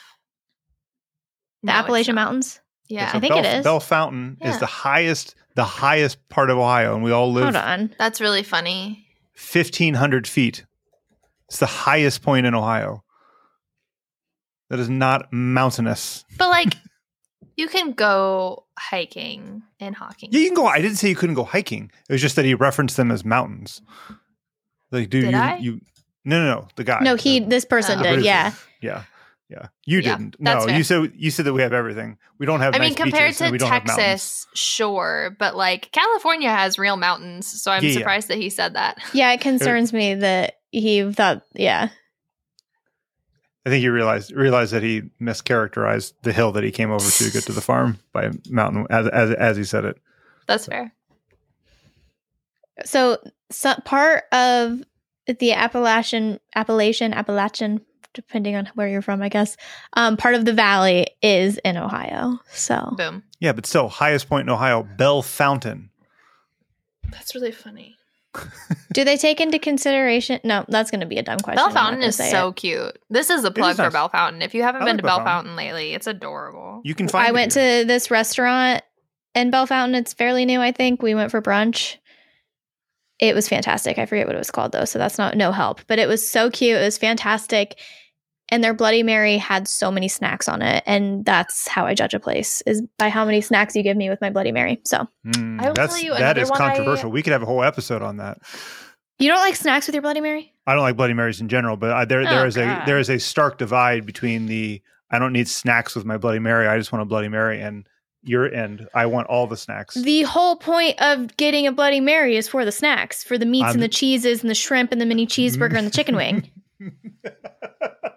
The No, Appalachian. Mountains. Yeah, So I think Bell, it is. Bell Fountain is the highest, the highest part of Ohio, and we all live Hold on. that's really funny. fifteen hundred feet. It's the highest point in Ohio. That is not mountainous. But like, you can go hiking in Hocking. Yeah, you can go. I didn't say you couldn't go hiking. It was just that he referenced them as mountains. Like, dude, you, I? you, no, no, no, the guy. No, he. the- This person Oh. did. producer. Yeah. Yeah, yeah. You Yeah, didn't. No, fair. you said you said that we have everything. We don't have. I mean, compared beaches, to we don't. Texas, sure, but like California has real mountains, so I'm Yeah, yeah. surprised that he said that. Yeah. It concerns me that he thought. Yeah. I think he realized realized that he mischaracterized the hill that he came over to get to the farm by mountain as as as he said it. That's fair. So, so part of the Appalachian, Appalachian, Appalachian, depending on where you're from, I guess. Um, part of the valley is in Ohio. So Boom. Yeah, but still, highest point in Ohio, Bellefontaine. That's really funny. Do they take into consideration? No, that's going to be a dumb question. Bellefontaine is so it. cute. This is a plug is for nice. Bellefontaine. If you haven't I been like to Bell Bellefontaine. Fountain lately, it's adorable. You can find. I it went here. to this restaurant in Bellefontaine. It's fairly new, I think. We went for brunch. It was fantastic. I forget what it was called though, so that's not no help. But it was so cute. It was fantastic. And their Bloody Mary had so many snacks on it, and that's how I judge a place is by how many snacks you give me with my Bloody Mary. So Mm, I will that's tell you that another is one I- controversial. We could have a whole episode on that. you don't like snacks with your Bloody Mary? I don't like Bloody Marys in general, but I, there there Oh, is a there is a stark divide between the I don't need snacks with my Bloody Mary. I just want a Bloody Mary, and your end. I want all the snacks. The whole point of getting a Bloody Mary is for the snacks, for the meats I'm- and the cheeses and the shrimp and the mini cheeseburger and the chicken wing.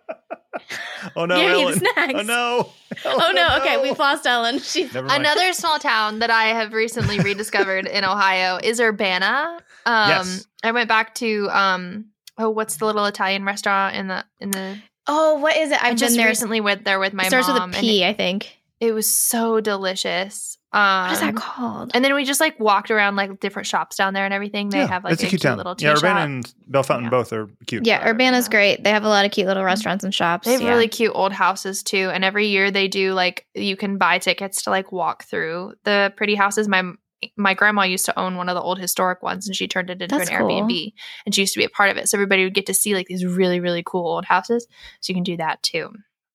oh no, Give me the Ellen. snacks. Oh no. Oh no! Okay, we've lost Ellen. She's Never mind. Another small town that I have recently rediscovered in Ohio is Urbana. Um, Yes. I went back to um, oh, what's the little Italian restaurant in the in the? oh, what is it? I I've just been there. recently went there with my It starts mom. with a and P, I think. It, it was so delicious. Um, What is that called? And then we just like walked around like different shops down there and everything. They Yeah, have like it's a, a cute cute town. little tea yeah, Urbana shop. and Bellefontaine Yeah. both are cute. Yeah, Urbana's Urbana. great. They have a lot of cute little restaurants and shops. They have yeah. really cute old houses too, and every year they do like you can buy tickets to like walk through the pretty houses. My my grandma used to own one of the old historic ones, and she turned it into That's an cool. Airbnb, and she used to be a part of it. So everybody would get to see like these really really cool old houses. So you can do that too.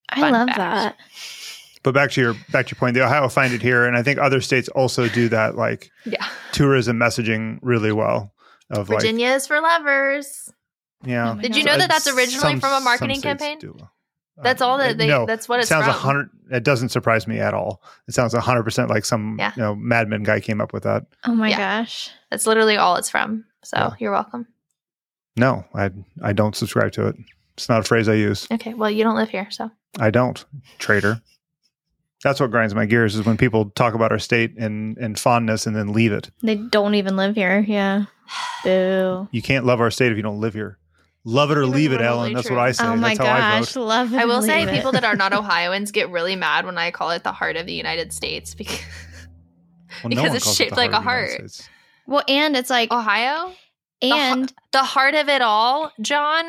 I fun love fact. that. But back to your back to your point, the Ohio find it here, and I think other states also do that like Yeah, tourism messaging really well. Of like, Virginia is for lovers. yeah. Oh my Did you know that that's Some- originally from a marketing states campaign? do. That's Uh, all that they. no, that's what it sounds from. a hundred. It doesn't surprise me at all. It sounds a hundred percent like some Yeah. you know madman guy came up with that. Oh my Yeah. gosh. That's literally all it's from. So Yeah. you're welcome. No, I I don't subscribe to it. It's not a phrase I use. Okay, well you don't live here, so I don't. Traitor. That's what grinds my gears is when people talk about our state and and fondness and then leave it. They don't even live here. Yeah. Boo. You can't love our state if you don't live here. Love it or leave it, totally Ellen. That's what I say. Oh my That's how I gosh. vote. Love it. I will say it. people that are not Ohioans get really mad when I call it the heart of the United States because Well, because one it's calls it shaped like a of the United heart. Well, and it's like, Ohio, and the heart of it all, John.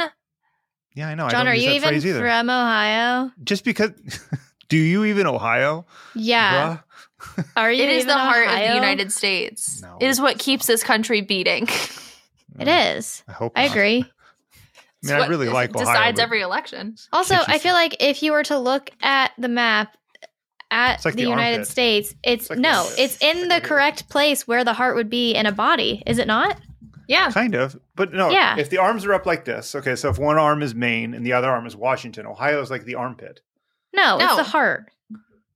Yeah, I know. John, don't are you even from Ohio? Just because. do you even Ohio? Yeah. Bruh? Are you? It is even the heart of the United States. No. It is what keeps this country beating. It mm. is. I hope. I not. agree. I It's mean, I really like Ohio. decides every election. Also, I feel like if you were to look at the map at like the, the United armpit. States, it's, It's like no, this. it's in the correct place where the heart would be in a body, is it not? Yeah, Kind of, but no. Yeah. If the arms are up like this, okay. So if one arm is Maine and the other arm is Washington, Ohio is like the armpit. No, No. it's the heart.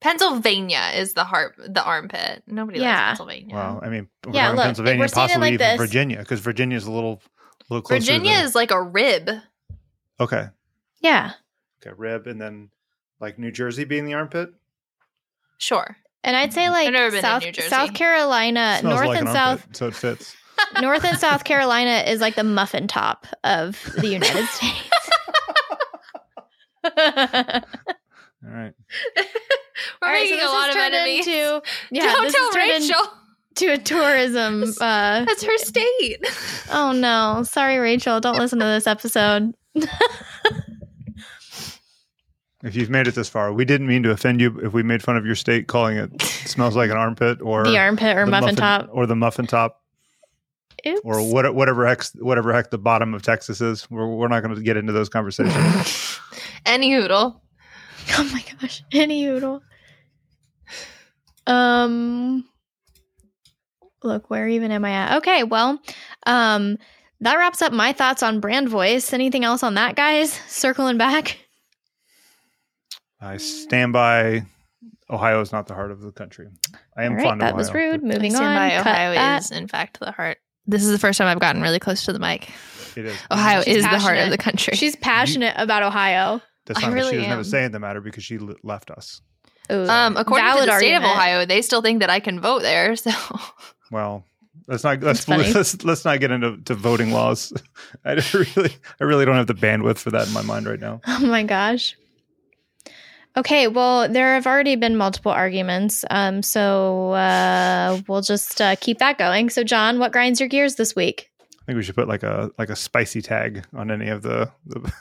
Pennsylvania is the heart, the armpit. Nobody Yeah. likes Pennsylvania. Well, I mean, we're Yeah, look, Pennsylvania, we're and seeing it possibly like even this. Virginia, because Virginia is a little, little closer. Virginia to is like a rib. okay. Yeah. Okay, rib, and then like New Jersey being the armpit. Sure. And I'd say like never been South New South Carolina, North like and an South armpit, so it fits. North and South Carolina is like the muffin top of the United States. All right. We're All right, so making this a lot has of turned enemies. into yeah, Don't this tell has turned Rachel. into a tourism. Uh, That's her state. oh no, sorry, Rachel. Don't listen to this episode. If you've made it this far, we didn't mean to offend you. If we made fun of your state, calling it smells like an armpit or the armpit or the muffin, top. or the muffin top Oops. or what, whatever heck whatever heck the bottom of Texas is. We're, we're not going to get into those conversations. Any hoodle. Oh my gosh, any oodle. Um, look, where even am I at? Okay, well, um, that wraps up my thoughts on brand voice. Anything else on that, guys? Circling back. I stand by. Ohio is not the heart of the country. I am All right, fond of that was rude. Moving on. by Ohio that. is in fact the heart. This is the first time I've gotten really close to the mic. It is. Ohio She's is the heart of the country. She's passionate about Ohio. That's I not really she doesn't have am. a say in the matter because she l- left us. Ooh, um, according to the state of. Ohio, they still think that I can vote there. So Well, let's not let's let's, let's not get into to voting laws. I really I really don't have the bandwidth for that in my mind right now. Oh my gosh. Okay, well, there have already been multiple arguments, um, so uh, we'll just uh, keep that going. So, John, what grinds your gears this week? I think we should put like a like a spicy tag on any of the, the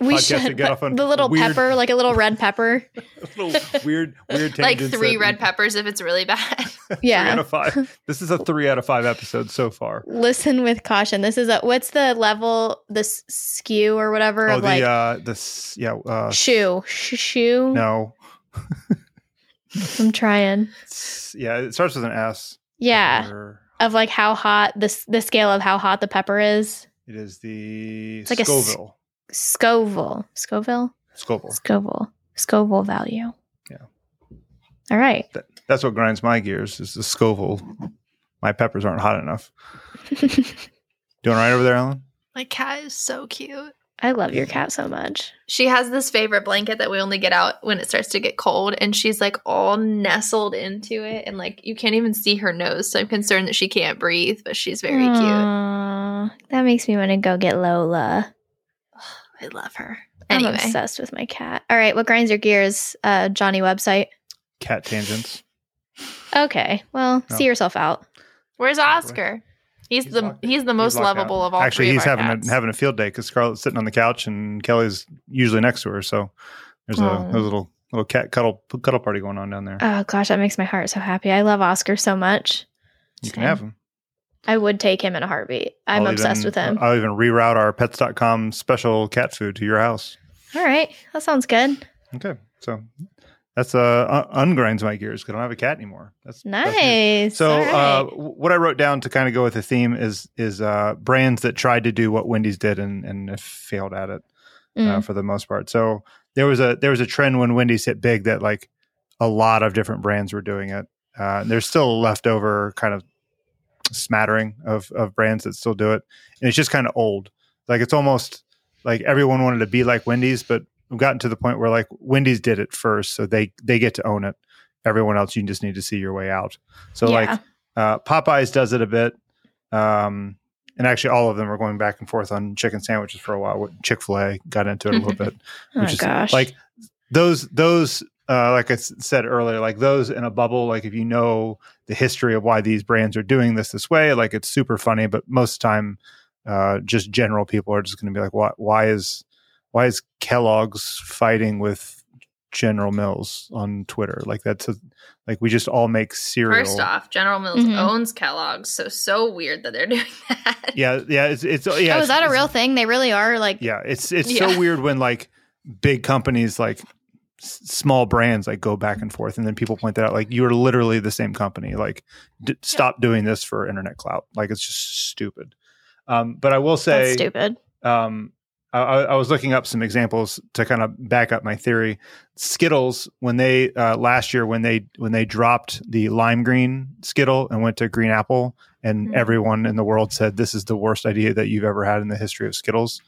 We podcasts that should get off on the little weird, pepper, like a little red pepper. little weird weird like three that- red peppers if it's really bad. three out Yeah. of five. This is a three out of five episode so far. Listen with caution. This is a what's the level, the skew or whatever Oh, of the like uh, this yeah uh, shoe, Sh- shoe. no, I'm trying. It's- yeah, it starts with an S. Yeah, Or- of like how hot this the scale of how hot the pepper is. It is the it's like a s- Scoville. Scoville, Scoville, Scoville. Scoville, Scoville value. Yeah. All right. That, that's what grinds my gears is the Scoville. My peppers aren't hot enough. Doing all right over there, Alan? My cat is so cute. I love your cat so much. She has this favorite blanket that we only get out when it starts to get cold, and she's like all nestled into it, and like you can't even see her nose. So I'm concerned that she can't breathe, but she's very cute. That makes me want to go get Lola. I love her. I'm obsessed with my cat. All right, what grinds your gears? Uh, Johnny website. Cat tangents. Okay, well, No. see yourself out. where's Oscar? He's, He's the locked- he's the most He's lovable out. of all. Actually, three he's of our having cats. a, having a field day because Scarlett's sitting on the couch and Kelly's usually next to her. So there's a, there's a little little cat cuddle cuddle party going on down there. Oh gosh, that makes my heart so happy. I love Oscar so much. you can have him. I would take him in a heartbeat. I'm I'll obsessed even- with him. I'll even reroute our pets.com special cat food to your house. All right, that sounds good. Okay. So that's uh un- ungrinds my gears because I don't have a cat anymore. That's that's. Nice. So All uh, what I wrote down to kind of go with the theme is is uh, brands that tried to do what Wendy's did and and failed at it uh, Mm. for the most part. So there was a there was a trend when Wendy's hit big that like a lot of different brands were doing it. Uh, there's still a leftover kind of smattering of of brands that still do it, and it's just kind of old. Like it's almost like everyone wanted to be like Wendy's, but gotten to the point where like Wendy's did it first, so they they get to own it. Everyone else, you just need to see your way out. So Yeah. like uh, Popeyes does it a bit, um, and actually all of them are going back and forth on chicken sandwiches for a while. Chick Fil A got into it a little bit, oh which is gosh. like those those uh, like I said earlier, like those in a bubble. Like if you know the history of why these brands are doing this this way, like it's super funny. But most of the time, uh, just general people are just going to be like, "Why? Why is why is Kellogg's fighting with General Mills on Twitter? Like that's a, like we just all make cereal. First off, General Mills Mhm. owns Kellogg's, so so weird that they're doing that. yeah, yeah. It's it's yeah. oh, it's- is that a real thing? They really are like. Yeah, it's it's Yeah. so weird when like big companies like s- small brands like go back and forth, and then people point that out. Like you are literally the same company. Like d- stop doing this for internet clout. Like it's just stupid. Um, but I will That's say, stupid. um, I, I was looking up some examples to kind of back up my theory. Skittles, when they uh, last year when they when they dropped the lime green Skittle and went to green apple, and Mhm. everyone in the world said this is the worst idea that you've ever had in the history of Skittles.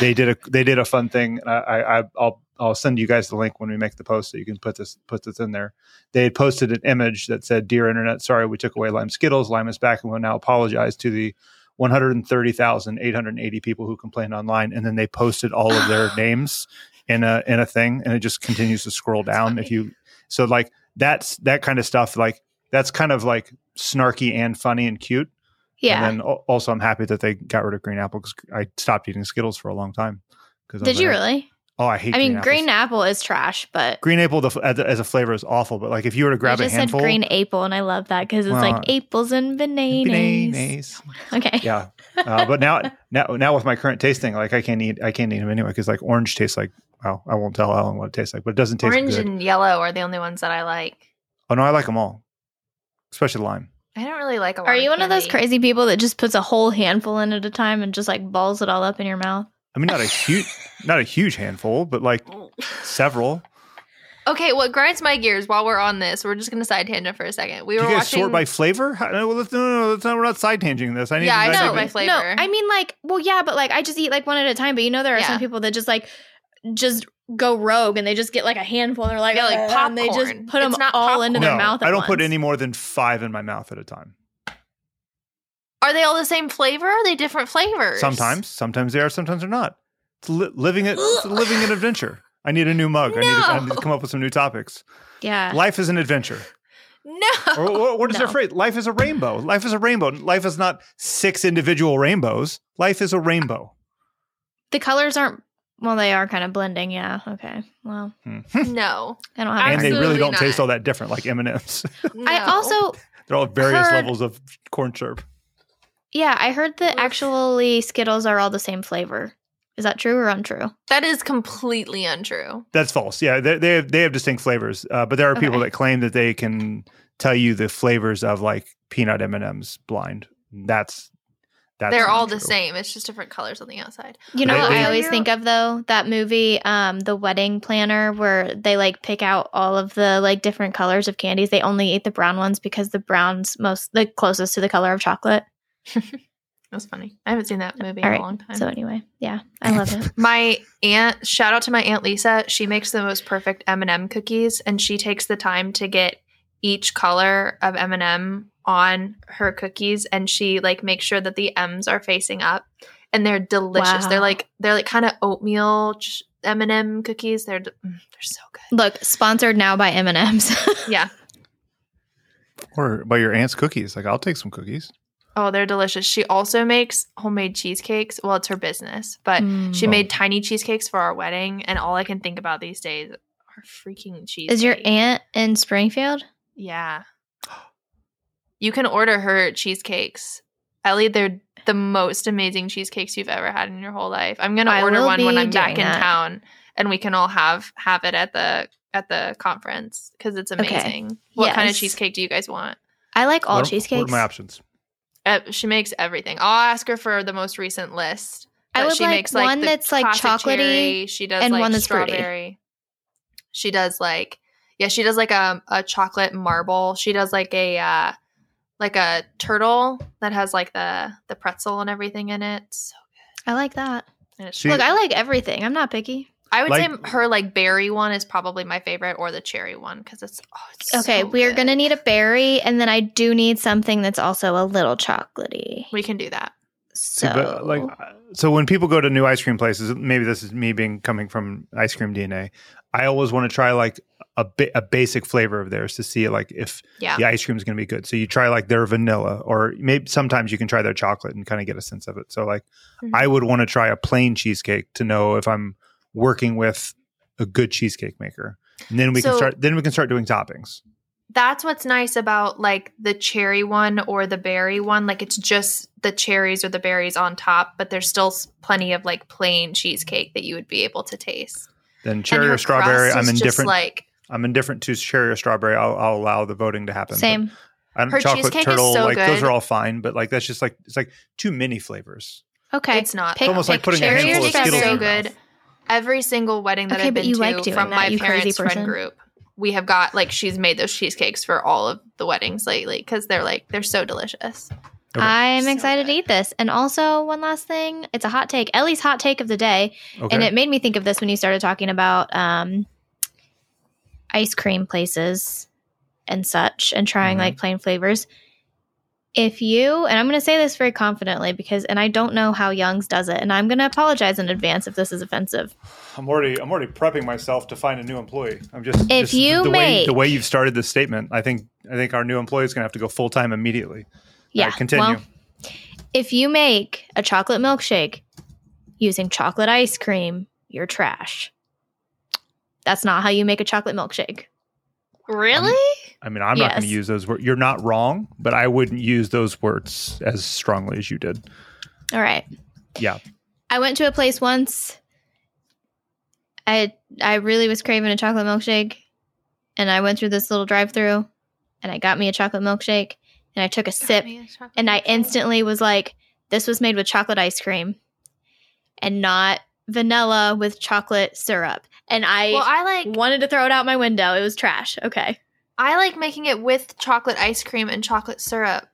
They did a they did a fun thing. I, I I'll I'll send you guys the link when we make the post so you can put this put this in there. They had posted an image that said, "Dear Internet, sorry we took away Lime Skittles. Lime is back and will now apologize to the 130,880 people who complained online." And then they posted all of their names in a in a thing, and it just continues to scroll down. funny. If you so like that's that kind of stuff. Like that's kind of like snarky and funny and cute. Yeah. And then also, I'm happy that they got rid of green apple because I stopped eating Skittles for a long time. Because Did you really? Oh, I hate. I mean, apples. green apple is trash, but green apple the, as, a, as a flavor is awful. But like if you were to grab you a just said green apple, and I love that because it's Well, like apples and bananas. bananas. Okay. Yeah, uh, but now now now with my current tasting, like I can't eat I can't eat them anyway because like orange tastes like. Well, I won't tell Ellen what it tastes like, but it doesn't taste Orange good. and yellow are the only ones that I like. oh no, I like them all, especially lime. I don't really like a lot. Are you one of those crazy people that just puts a whole handful in at a time and just like balls it all up in your mouth? I mean, not a huge not a huge handful, but like several. Okay, what grinds my gears while we're on this, we're just going to side tangent for a second. We Do were you guys watching. sort by flavor? How, no, well, let's, no, no, no, let's not, we're not side tanging this. I need. Yeah, I know, need by flavor. No, I mean like, well, yeah, but like I just eat like one at a time. But you know, there are some people that just like just go rogue and they just get like a handful and they're like, Yeah, like "Ugh," and they just popcorn. put them It's not all into their no, mouth. At I don't put any more than five in my mouth at a time. Are they all the same flavor? Are they different flavors? Sometimes, sometimes they are, sometimes they're not. It's li- living it, it's living an adventure. I need a new mug. I, need to, I need to come up with some new topics. Yeah. Life is an adventure. No. Or what, what is their phrase? Life is a rainbow. Life is a rainbow. Life is not six individual rainbows. Life is a rainbow. The colors aren't. Well, they are kind of blending. Yeah. Okay. Well, Hmm. No. I don't have. and they really don't taste all that different, like M and M's. I also They're all various Heard- levels of corn syrup. Yeah, I heard that Oof. actually Skittles are all the same flavor. Is that true or untrue? That is completely untrue. That's false. Yeah, they they have, they have distinct flavors, uh, but there are people that claim that they can tell you the flavors of like peanut M and M's blind. That's that's They're not all the same. It's just different colors on the outside. You know They- what they- I always You're- think of though? That movie, um, The Wedding Planner, where they like pick out all of the like different colors of candies. They only eat the brown ones because the brown's most the closest to the color of chocolate. That's funny. I haven't seen that movie All in right. a long time. So anyway, yeah, I love it. my aunt, shout out to my aunt Lisa. She makes the most perfect M&M cookies and she takes the time to get each color of M&M on her cookies and she like makes sure that the M's are facing up and they're delicious. Wow. They're like they're like kind of oatmeal ch- M&M cookies. They're mm, they're so good. Look, sponsored now by M and M's. Yeah. Or by your aunt's cookies. Like I'll take some cookies. Oh, they're delicious. She also makes homemade cheesecakes. Well, it's her business, but Mm. she Oh. made tiny cheesecakes for our wedding and all I can think about these days are freaking cheesecakes. Is your aunt in Springfield? Yeah. You can order her cheesecakes. Elli, they're the most amazing cheesecakes you've ever had in your whole life. I'm gonna I order one when I'm back in that. town, and we can all have have it at the at the conference because it's Okay. amazing. What kind of cheesecake do you guys want? I like all What are- What cheesecakes. are my options? Uh, she makes everything. I'll ask her for the most recent list. I would she like makes like one the that's, like, classic chocolatey cherry. She does and like one that's fruity. strawberry. She does like yeah, she does like a a chocolate marble. She does like a uh like a turtle that has like the the pretzel and everything in it. So I like that. and it's See- Look, I like everything. I'm not picky. I would Like- say her like berry one is probably my favorite, or the cherry one because it's, oh, it's Okay, so we're gonna need a berry, and then I do need something that's also a little chocolatey. We can do that. See, So, but like, so when people go to new ice cream places, maybe this is me being coming from ice cream DNA. I always want to try like a ba- a basic flavor of theirs to see like if Yeah, the ice cream is going to be good. So you try like their vanilla, or maybe sometimes you can try their chocolate and kind of get a sense of it. So like, Mhm. I would want to try a plain cheesecake to know if I'm working with a good cheesecake maker, and then we can start. Then we can start doing toppings. that's what's nice about like the cherry one or the berry one. Like it's just the cherries or the berries on top, but there's still plenty of like plain cheesecake that you would be able to taste. Then cherry or strawberry, I'm indifferent. Like I'm indifferent to cherry or strawberry. I'll, I'll allow the voting to happen. same. I don't, Her chocolate cheesecake is turtle, so like those are all fine, but like that's just like it's like too many flavors. Okay, it's not. Pick- It's almost like putting a cherry or handful of Skittles is in so your good. mouth. Every single wedding that Okay, I've been you to like from that, my you crazy parents' friend group, we have got like she's made those cheesecakes for all of the weddings lately because they're like they're so delicious. Okay. I'm So excited to eat this. And also, one last thing it's a hot take. Elli's hot take of the day. Okay. And it made me think of this when you started talking about um, ice cream places and such and trying Mhm. like plain flavors. If you, and I'm going to say this very confidently because, and I don't know how Young's does it, and I'm going to apologize in advance if this is offensive. I'm already I'm already prepping myself to find a new employee. I'm just If just you the way make- the way you've started this statement, I think I think our new employee is going to have to go full time immediately. Yeah. right, continue. Well, if you make a chocolate milkshake using chocolate ice cream, you're trash. That's not how you make a chocolate milkshake. Really? I mean, I'm not going to use those words. You're not wrong, but I wouldn't use those words as strongly as you did. All right. Yeah. I went to a place once. I I really was craving a chocolate milkshake, and I went through this little drive-through, and I got me a chocolate milkshake, and I took a sip, and I instantly was like, "This was made with chocolate ice cream, and not vanilla with chocolate syrup." And I, Well, I like wanted to throw it out my window. It was trash. Okay, I like making it with chocolate ice cream and chocolate syrup,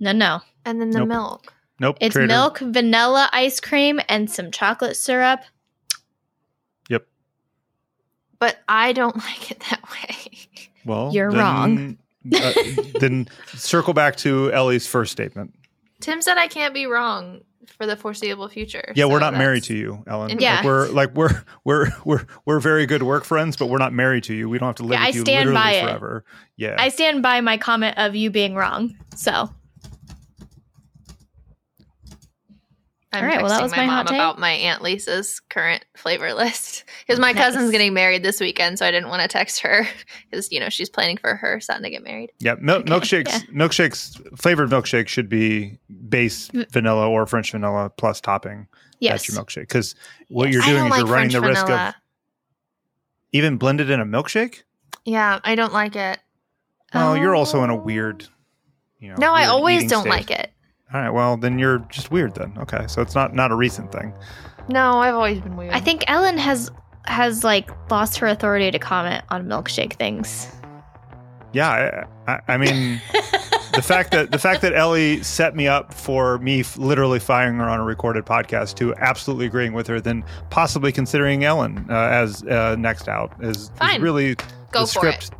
no, no, and then the Nope. milk. Nope. it's Trader. milk, vanilla ice cream, and some chocolate syrup. Yep. But I don't like it that way. Well, You're then- wrong. uh, then circle back to Elli's first statement. Tim said I can't be wrong. For the foreseeable future. Yeah, we're not married to you, Ellen. Yeah. Like we're like we're we're we're we're very good work friends, but we're not married to you. We don't have to live Yeah, I with you stand literally by it. forever. Yeah. I stand by my comment of you being wrong. So I'm All right, well, that was my, my mom about my Aunt Lisa's current flavor list because my Nice. cousin's getting married this weekend, so I didn't want to text her because you know she's planning for her son to get married. yeah, mil- Okay, milkshakes. yeah. Milkshakes. Flavored milkshake should be base vanilla or French vanilla plus topping. yes, That's your milkshake. Because what Yes. you're doing is like you're running French the risk vanilla. of even blended in a milkshake. Yeah, I don't like it. Oh, you're also in a Oh. weird. You know, No, I always don't state. like it. All right, well then you're just weird then. Okay, so it's not not a recent thing. No, I've always been weird. I think Ellen has has like lost her authority to comment on milkshake things. Yeah, I, I, I mean the fact that the fact that Elli set me up for me f- literally firing her on a recorded podcast to absolutely agreeing with her, then possibly considering Ellen uh, as uh, next out is, is Fine. really Go the for script. it.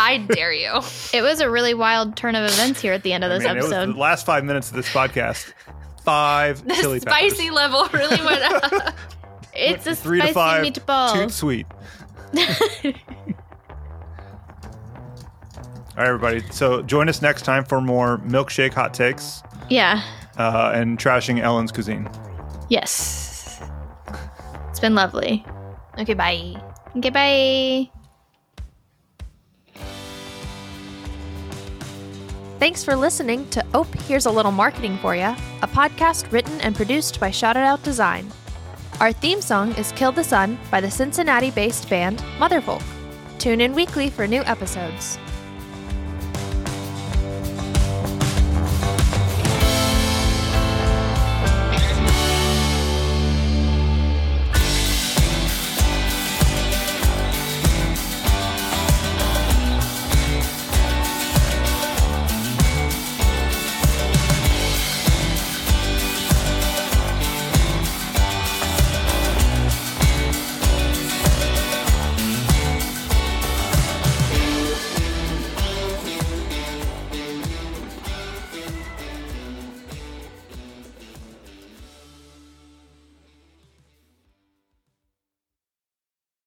I dare you. It was a really wild turn of events here at the end of I this mean, it was episode. the last five minutes of this podcast. Five The chili peppers. spicy level really went up. it's a Three spicy to five, meatball. Too sweet. All right, everybody. So join us next time for more milkshake hot takes yeah. uh, and trashing Ellen's cuisine. Yes. It's been lovely. okay, bye. Okay, bye. Thanks for listening to Ope Here's a Little Marketing for You, a podcast written and produced by Shout It Out Design. Our theme song is Kill the Sun by the Cincinnati based band Motherfolk. Tune in weekly for new episodes.